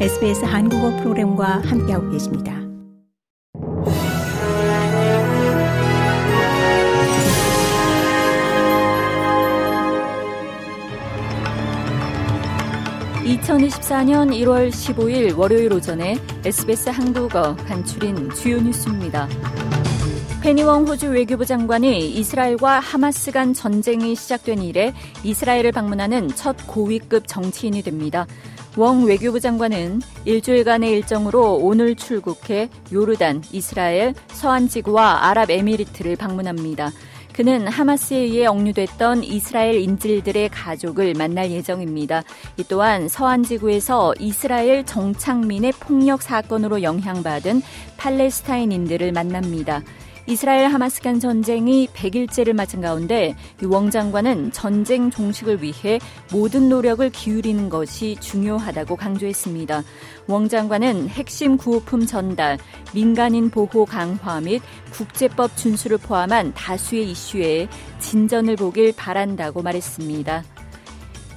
SBS 한국어 프로그램과 함께하고 계십니다. (2024년 1월 15일) 월요일 오전에 SBS 한국어 간추린 주요 뉴스입니다. 페니웡 호주 외교부 장관이 이스라엘과 하마스 간 전쟁이 시작된 이래 이스라엘을 방문하는 첫 고위급 정치인이 됩니다. 웡 외교부 장관은 일주일간의 일정으로 오늘 출국해 요르단, 이스라엘, 서한지구와 아랍에미리트를 방문합니다. 그는 하마스에 의해 억류됐던 이스라엘 인질들의 가족을 만날 예정입니다. 이 또한 서한지구에서 이스라엘 정착민의 폭력 사건으로 영향받은 팔레스타인인들을 만납니다. 이스라엘 하마스 간 전쟁이 100일째를 맞은 가운데 웡 장관은 전쟁 종식을 위해 모든 노력을 기울이는 것이 중요하다고 강조했습니다. 웡 장관은 핵심 구호품 전달, 민간인 보호 강화 및 국제법 준수를 포함한 다수의 이슈에 진전을 보길 바란다고 말했습니다.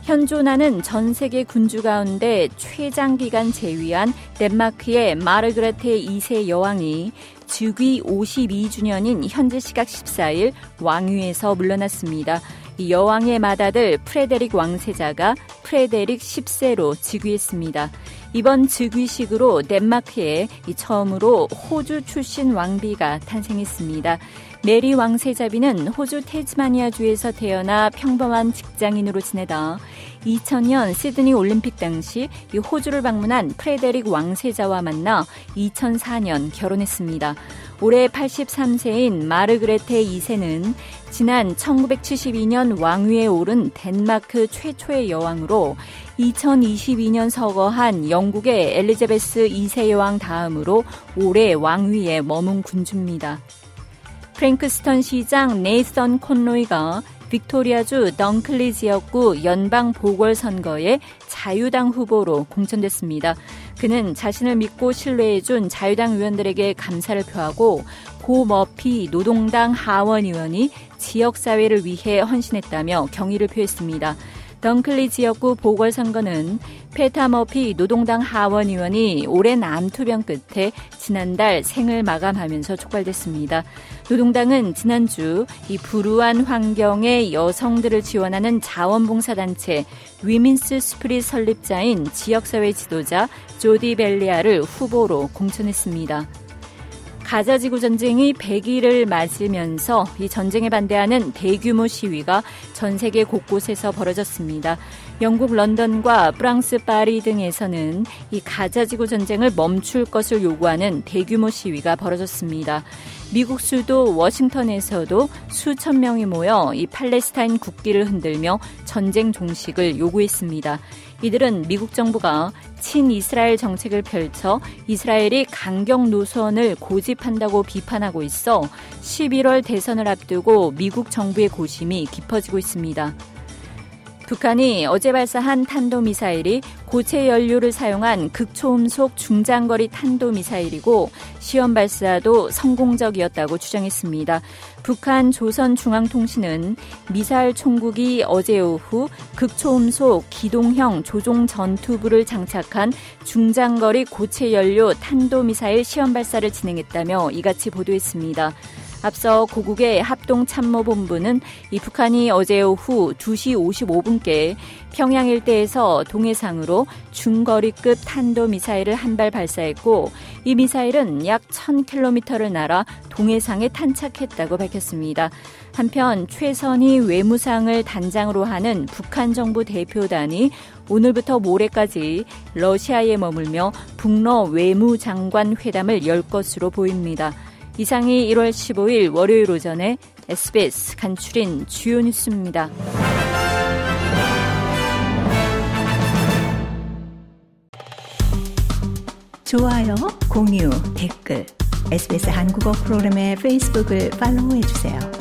현존하는 전 세계 군주 가운데 최장 기간 재위한 덴마크의 마르그레테 2세 여왕이 즉위 52주년인 현지 시각 14일 왕위에서 물러났습니다. 이 여왕의 맏아들 프레데릭 왕세자가 프레데릭 10세로 즉위했습니다. 이번 즉위식으로 덴마크에 처음으로 호주 출신 왕비가 탄생했습니다. 메리 왕세자비는 호주 태즈마니아주에서 태어나 평범한 직장인으로 지내다 2000년 시드니 올림픽 당시 호주를 방문한 프레데릭 왕세자와 만나 2004년 결혼했습니다. 올해 83세인 마르그레테 2세는 지난 1972년 왕위에 오른 덴마크 최초의 여왕으로 2022년 서거한 영국의 엘리자베스 2세 여왕 다음으로 오래 왕위에 머문 군주입니다. 프랭크스턴 시장 네이선 콘로이가 빅토리아주 던클리 지역구 연방 보궐선거에 자유당 후보로 공천됐습니다. 그는 자신을 믿고 신뢰해준 자유당 의원들에게 감사를 표하고 고 머피 노동당 하원 의원이 지역사회를 위해 헌신했다며 경의를 표했습니다. 덩클리 지역구 보궐선거는 페타 머피 노동당 하원 의원이 오랜 암투병 끝에 지난달 생을 마감하면서 촉발됐습니다. 노동당은 지난주 이 불우한 환경의 여성들을 지원하는 자원봉사단체 위민스 스프릿 설립자인 지역사회 지도자 조디 벨리아를 후보로 공천했습니다. 가자지구 전쟁이 100일을 맞으면서 이 전쟁에 반대하는 대규모 시위가 전 세계 곳곳에서 벌어졌습니다. 영국 런던과 프랑스 파리 등에서는 이 가자지구 전쟁을 멈출 것을 요구하는 대규모 시위가 벌어졌습니다. 미국 수도 워싱턴에서도 수천 명이 모여 이 팔레스타인 국기를 흔들며 전쟁 종식을 요구했습니다. 이들은 미국 정부가 친이스라엘 정책을 펼쳐 이스라엘이 강경 노선을 고집한다고 비판하고 있어 11월 대선을 앞두고 미국 정부의 고심이 깊어지고 있습니다. 북한이 어제 발사한 탄도미사일이 고체 연료를 사용한 극초음속 중장거리 탄도미사일이고 시험 발사도 성공적이었다고 주장했습니다. 북한 조선중앙통신은 미사일 총국이 어제 오후 극초음속 기동형 조종 전투부를 장착한 중장거리 고체 연료 탄도미사일 시험 발사를 진행했다며 이같이 보도했습니다. 앞서 고국의 합동참모본부는 이 북한이 어제 오후 2시 55분께 평양 일대에서 동해상으로 중거리급 탄도미사일을 한 발 발사했고 이 미사일은 약 1000km를 날아 동해상에 탄착했다고 밝혔습니다. 한편 최선희 외무상을 단장으로 하는 북한 정부 대표단이 오늘부터 모레까지 러시아에 머물며 북러 외무장관 회담을 열 것으로 보입니다. 이상이 1월 15일 월요일 오전에 SBS 간추린 주요 뉴스입니다. 좋아요, 공유, 댓글, SBS 한국어 프로그램의 페이스북을 팔로우해 주세요.